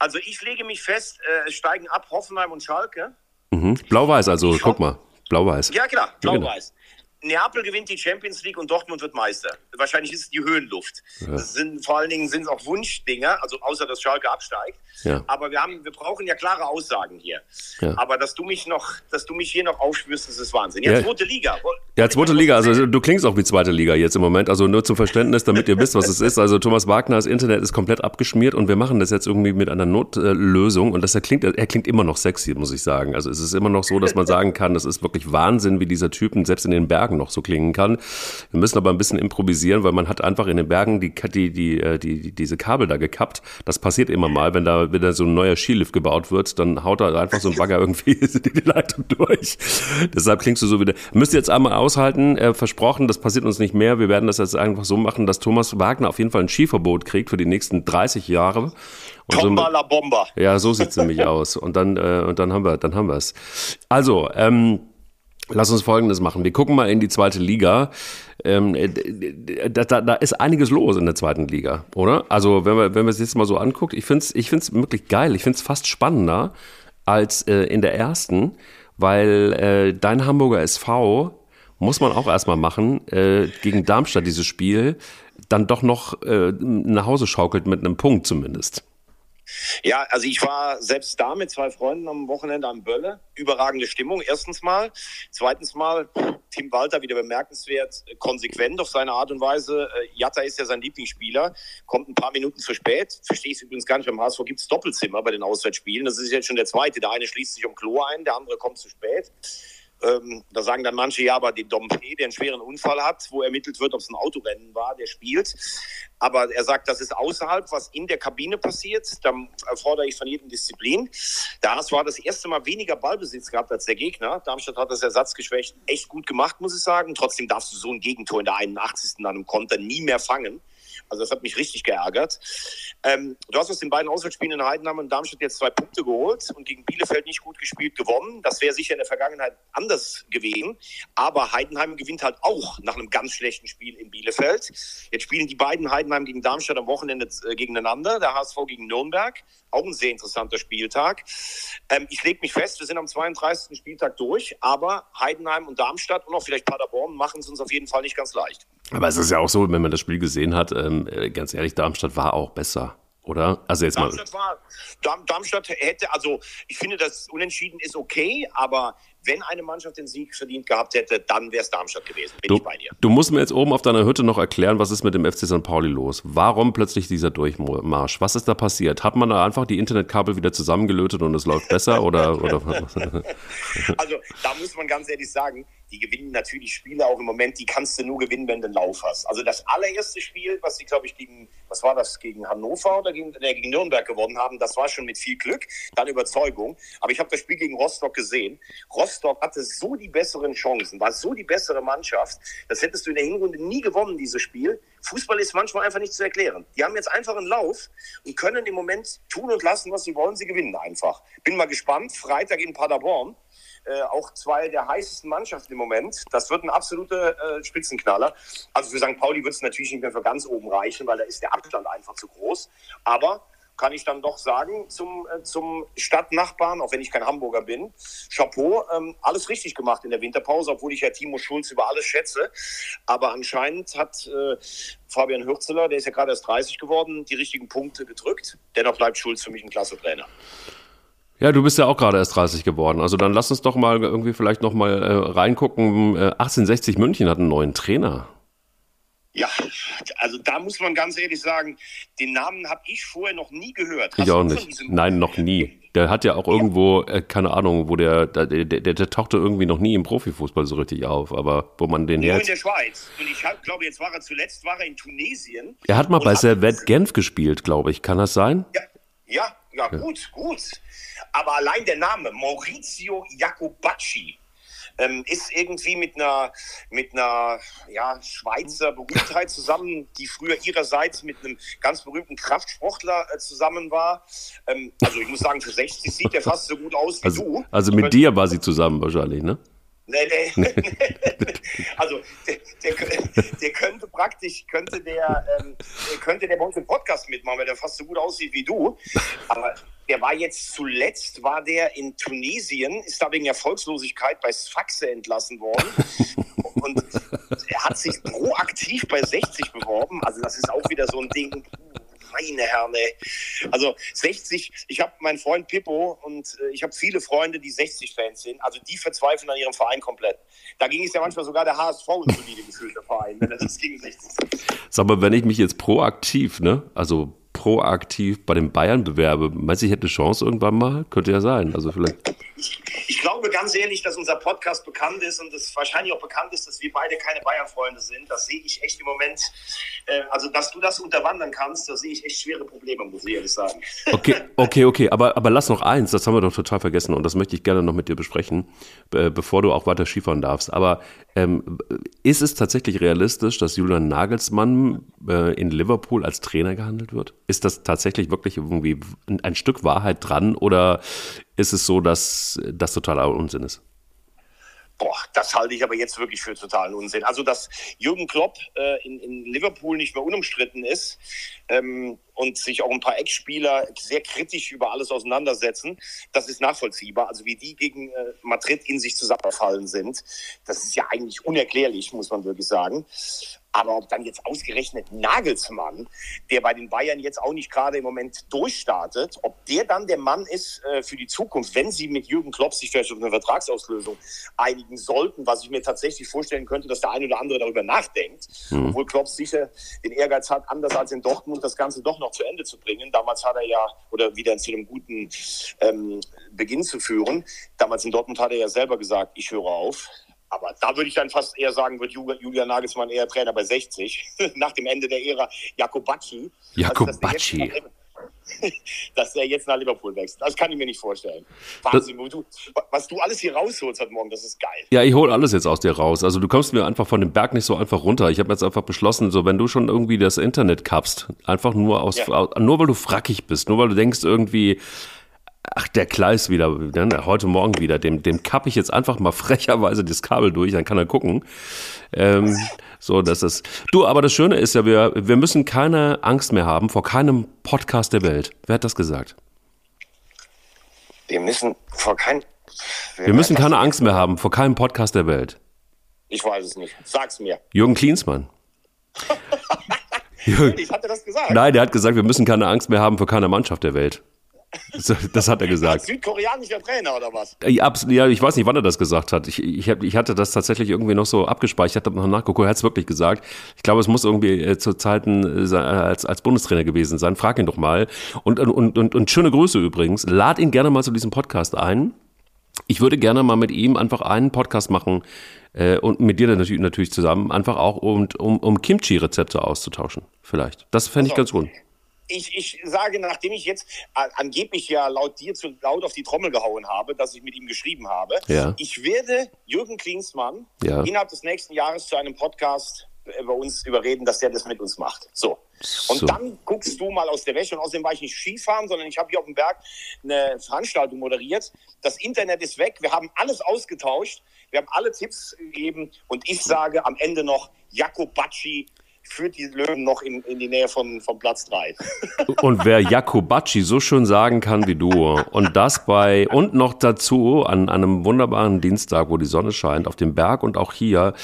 Also ich lege mich fest, äh, steigen ab Hoffenheim und Schalke. Mhm. Blau-Weiß, also guck mal. Blau-Weiß. Ja, klar, blau-weiß. Neapel gewinnt die Champions League und Dortmund wird Meister. Wahrscheinlich ist es die Höhenluft. Ja. Sind vor allen Dingen sind es auch Wunschdinger, also außer dass Schalke absteigt. Ja. Aber wir haben, wir brauchen ja klare Aussagen hier. Ja. Aber dass du mich noch, dass du mich hier noch aufspürst, das ist Wahnsinn. Ja, zweite Liga. Ja, zweite Liga. Also du klingst auch wie zweite Liga jetzt im Moment. Also nur zum Verständnis, damit ihr wisst, was es ist. Also Thomas Wagners Internet ist komplett abgeschmiert und wir machen das jetzt irgendwie mit einer Notlösung und das er klingt, er klingt immer noch sexy, muss ich sagen. Also es ist immer noch so, dass man sagen kann, das ist wirklich Wahnsinn, wie dieser Typen selbst in den Bergen noch so klingen kann. Wir müssen aber ein bisschen improvisieren, weil man hat einfach in den Bergen die, die, die, äh, die, die diese Kabel da gekappt. Das passiert immer mal, wenn da wieder so ein neuer Skilift gebaut wird, dann haut da einfach so ein Bagger irgendwie *laughs* die Leitung durch. Deshalb klingst du so wieder. Müsst ihr jetzt einmal aushalten, äh, versprochen, das passiert uns nicht mehr. Wir werden das jetzt einfach so machen, dass Thomas Wagner auf jeden Fall ein Skiverbot kriegt für die nächsten 30 Jahre. Tomba so, la Bomba. Ja, so sieht's nämlich aus. Und dann, äh, und dann haben wir, dann haben wir es. Also, ähm, Lass uns Folgendes machen. Wir gucken mal in die zweite Liga. Ähm, äh, da, da, da, ist einiges los in der zweiten Liga, oder? Also wenn wir, wenn wir es jetzt mal so anguckt, ich finde es ich find's wirklich geil. Ich finde es fast spannender als äh, in der ersten, weil äh, dein Hamburger SV muss man auch erstmal machen, äh, gegen Darmstadt dieses Spiel, dann doch noch äh, nach Hause schaukelt mit einem Punkt zumindest. Ja, also ich war selbst da mit zwei Freunden am Wochenende am Bölle. Überragende Stimmung, erstens mal. Zweitens mal, Tim Walter wieder bemerkenswert konsequent auf seine Art und Weise. Äh, Jatta ist ja sein Lieblingsspieler, kommt ein paar Minuten zu spät. Verstehe ich übrigens gar nicht. Beim HSV gibt es Doppelzimmer bei den Auswärtsspielen. Das ist jetzt schon der zweite. Der eine schließt sich um Klo ein, der andere kommt zu spät. Ähm, da sagen dann manche, ja, aber den Dompe, der einen schweren Unfall hat, wo ermittelt wird, ob es ein Autorennen war, der spielt. Aber er sagt, das ist außerhalb, was in der Kabine passiert. Da erfordere ich von jedem Disziplin. Da war das erste Mal weniger Ballbesitz gehabt als der Gegner. Darmstadt hat das ersatzgeschwächt echt gut gemacht, muss ich sagen. Trotzdem darfst du so ein Gegentor in der 81. an einem Konter nie mehr fangen. Also das hat mich richtig geärgert. Ähm, du hast aus den beiden Auswärtsspielen in Heidenheim und Darmstadt jetzt zwei Punkte geholt und gegen Bielefeld nicht gut gespielt gewonnen. Das wäre sicher in der Vergangenheit anders gewesen. Aber Heidenheim gewinnt halt auch nach einem ganz schlechten Spiel in Bielefeld. Jetzt spielen die beiden Heidenheim gegen Darmstadt am Wochenende äh, gegeneinander. Der HSV gegen Nürnberg. Auch ein sehr interessanter Spieltag. Ähm, ich lege mich fest, wir sind am 32. Spieltag durch. Aber Heidenheim und Darmstadt und auch vielleicht Paderborn machen es uns auf jeden Fall nicht ganz leicht. Aber es ist ja auch so, wenn man das Spiel gesehen hat, ähm, äh, ganz ehrlich, Darmstadt war auch besser. Oder? Also jetzt Darmstadt mal. War, Darmstadt hätte, also ich finde, das Unentschieden ist okay, aber wenn eine Mannschaft den Sieg verdient gehabt hätte, dann wäre es Darmstadt gewesen. Bin du, ich bei dir. Du musst mir jetzt oben auf deiner Hütte noch erklären, was ist mit dem FC St. Pauli los? Warum plötzlich dieser Durchmarsch? Was ist da passiert? Hat man da einfach die Internetkabel wieder zusammengelötet und es läuft besser? oder, oder? *laughs* also da muss man ganz ehrlich sagen, die gewinnen natürlich Spiele auch im Moment, die kannst du nur gewinnen, wenn du einen Lauf hast. Also das allererste Spiel, was sie, glaube ich, gegen, was war das, gegen Hannover oder gegen, äh, gegen Nürnberg gewonnen haben, das war schon mit viel Glück, dann Überzeugung. Aber ich habe das Spiel gegen Rostock gesehen. Rostock hatte so die besseren Chancen, war so die bessere Mannschaft. Das hättest du in der Hinrunde nie gewonnen, dieses Spiel. Fußball ist manchmal einfach nicht zu erklären. Die haben jetzt einfach einen Lauf und können im Moment tun und lassen, was sie wollen. Sie gewinnen einfach. Bin mal gespannt. Freitag in Paderborn äh, auch zwei der heißesten Mannschaften im Moment. Das wird ein absoluter äh, Spitzenknaller. Also für St. Pauli wird es natürlich nicht mehr für ganz oben reichen, weil da ist der Abstand einfach zu groß. Aber kann ich dann doch sagen zum, äh, zum Stadtnachbarn, auch wenn ich kein Hamburger bin, Chapeau, ähm, alles richtig gemacht in der Winterpause, obwohl ich ja Timo Schulz über alles schätze. Aber anscheinend hat äh, Fabian Hürzeler, der ist ja gerade erst 30 geworden, die richtigen Punkte gedrückt. Dennoch bleibt Schulz für mich ein klasse Trainer. Ja, du bist ja auch gerade erst 30 geworden. Also dann lass uns doch mal irgendwie vielleicht noch mal äh, reingucken. Äh, 1860 München hat einen neuen Trainer. Ja, also da muss man ganz ehrlich sagen, den Namen habe ich vorher noch nie gehört. Hast ich auch nicht. Nein, noch nie. Der hat ja auch irgendwo, äh, keine Ahnung, wo der der, der, der, der tauchte irgendwie noch nie im Profifußball so richtig auf, aber wo man den Nur in der Schweiz. Und ich glaube, jetzt war er zuletzt, war er in Tunesien. Er hat mal bei Servette Genf gespielt, glaube ich. Kann das sein? Ja, ja, ja, gut, gut. Aber allein der Name Maurizio Jacobacci ähm, ist irgendwie mit einer, mit einer ja, Schweizer Berühmtheit zusammen, die früher ihrerseits mit einem ganz berühmten Kraftsportler äh, zusammen war. Ähm, also ich muss sagen, für 60 sieht er fast so gut aus wie also, du. Also mit dir war sie zusammen wahrscheinlich, ne? Nee, nee. *laughs* also der, der, der, könnte praktisch, könnte der, ähm, könnte der bei uns im Podcast mitmachen, weil der fast so gut aussieht wie du. Aber der war jetzt zuletzt, war der in Tunesien, ist da wegen Erfolgslosigkeit bei Sfaxe entlassen worden. *laughs* Und er hat sich proaktiv bei 60 beworben. Also das ist auch wieder so ein Ding meine Herren, ey. Also 60, ich habe meinen Freund Pippo und äh, ich habe viele Freunde, die 60-Fans sind. Also die verzweifeln an ihrem Verein komplett. Da ging es ja manchmal sogar der HSV ins solide gefühlte Verein, wenn das gegen 60 Sag mal, wenn ich mich jetzt proaktiv, ne, also proaktiv bei den Bayern bewerbe, meinst du, ich hätte eine Chance irgendwann mal? Könnte ja sein. Also vielleicht. Ich, ich glaube ganz ehrlich, dass unser Podcast bekannt ist und es wahrscheinlich auch bekannt ist, dass wir beide keine Bayern-Freunde sind. Das sehe ich echt im Moment. Äh, also, dass du das unterwandern kannst, da sehe ich echt schwere Probleme, muss ich ehrlich sagen. Okay, *laughs* okay, okay. Aber, aber lass noch eins, das haben wir doch total vergessen und das möchte ich gerne noch mit dir besprechen, bevor du auch weiter Skifahren darfst. Aber ähm, ist es tatsächlich realistisch, dass Julian Nagelsmann äh, in Liverpool als Trainer gehandelt wird? Ist das tatsächlich wirklich irgendwie ein Stück Wahrheit dran oder ist es so, dass das totaler Unsinn ist? Boah, das halte ich aber jetzt wirklich für totalen Unsinn. Also, dass Jürgen Klopp äh, in, in, Liverpool nicht mehr unumstritten ist ähm, und sich auch ein paar Eckspieler sehr kritisch über alles auseinandersetzen, das ist nachvollziehbar. Also, wie die gegen äh, Madrid in sich zusammenfallen sind, das ist ja eigentlich unerklärlich, muss man wirklich sagen. Aber ob dann jetzt ausgerechnet Nagelsmann, der bei den Bayern jetzt auch nicht gerade im Moment durchstartet, ob der dann der Mann ist äh, für die Zukunft, wenn sie mit Jürgen Klopp sich vielleicht auf eine Vertragsauslösung einigen sollten, was ich mir tatsächlich vorstellen könnte, dass der eine oder andere darüber nachdenkt, mhm. obwohl Klopp sicher den Ehrgeiz hat, anders als in Dortmund das Ganze doch noch zu Ende zu bringen. Damals hat er ja, oder wieder zu einem guten ähm, Beginn zu führen, damals in Dortmund hat er ja selber gesagt, ich höre auf. Aber da würde ich dann fast eher sagen, wird Julian Nagelsmann eher Trainer bei 60, *laughs* nach dem Ende der Ära Jakobacci. Jakobacci. Also, dass der jetzt nach Liverpool *laughs* wächst. Das kann ich mir nicht vorstellen. Wahnsinn, du, was du alles hier rausholst heute Morgen, das ist geil. Ja, ich hole alles jetzt aus dir raus. Also du kommst mir einfach von dem Berg nicht so einfach runter. Ich habe jetzt einfach beschlossen, so wenn du schon irgendwie das Internet kappst, einfach nur aus, ja. nur weil du frackig bist, nur weil du denkst irgendwie, Ach, der Kleis wieder, ne, heute Morgen wieder. Dem, dem kapp ich jetzt einfach mal *laughs* frecherweise das Kabel durch, dann kann er gucken. Ähm, so, das ist. Du, aber das Schöne ist ja, wir, wir müssen keine Angst mehr haben vor keinem Podcast der Welt. Wer hat das gesagt? Wir müssen vor keinem. Wir müssen keine Angst mehr haben vor keinem Podcast der Welt. Ich weiß es nicht. Sag's mir. Jürgen Klinsmann. *laughs* ich hatte das gesagt. Nein, der hat gesagt, wir müssen keine Angst mehr haben vor keiner Mannschaft der Welt. *laughs* Das hat er gesagt. Südkoreanischer Trainer oder was? Ja, ich weiß nicht, wann er das gesagt hat. Ich, ich, hab, ich hatte das tatsächlich irgendwie noch so abgespeichert, habe noch nachgeguckt, er hat es wirklich gesagt. Ich glaube, es muss irgendwie äh, zu Zeiten äh, als, als Bundestrainer gewesen sein. Frag ihn doch mal. Und, und, und, und schöne Grüße übrigens. Lad ihn gerne mal zu diesem Podcast ein. Ich würde gerne mal mit ihm einfach einen Podcast machen äh, und mit dir natürlich, natürlich zusammen, einfach auch um, um, um Kimchi-Rezepte auszutauschen. Vielleicht. Das fände ich ganz gut ich, ich sage, nachdem ich jetzt äh, angeblich ja laut dir zu laut auf die Trommel gehauen habe, dass ich mit ihm geschrieben habe, ja. ich werde Jürgen Klinsmann ja. innerhalb des nächsten Jahres zu einem Podcast bei uns überreden, dass der das mit uns macht. So. Und so. dann guckst du mal aus der Wäsche. Und außerdem war ich nicht Skifahren, sondern ich habe hier auf dem Berg eine Veranstaltung moderiert. Das Internet ist weg. Wir haben alles ausgetauscht. Wir haben alle Tipps gegeben. Und ich sage am Ende noch Jakobacci führt die Löwen noch in, in die Nähe von, von Platz 3. *laughs* Und wer Jakobacci so schön sagen kann wie du und das bei und noch dazu an, an einem wunderbaren Dienstag, wo die Sonne scheint, auf dem Berg und auch hier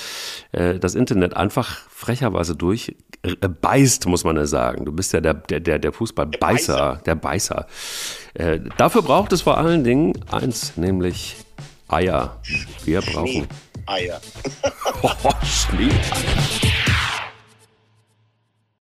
äh, das Internet einfach frecherweise durch äh, beißt, muss man ja sagen. Du bist ja der, der, der, der Fußballbeißer, der Beißer. Äh, dafür braucht es vor allen Dingen eins, nämlich Eier. Wir brauchen Eier. *laughs* oh, Schnee.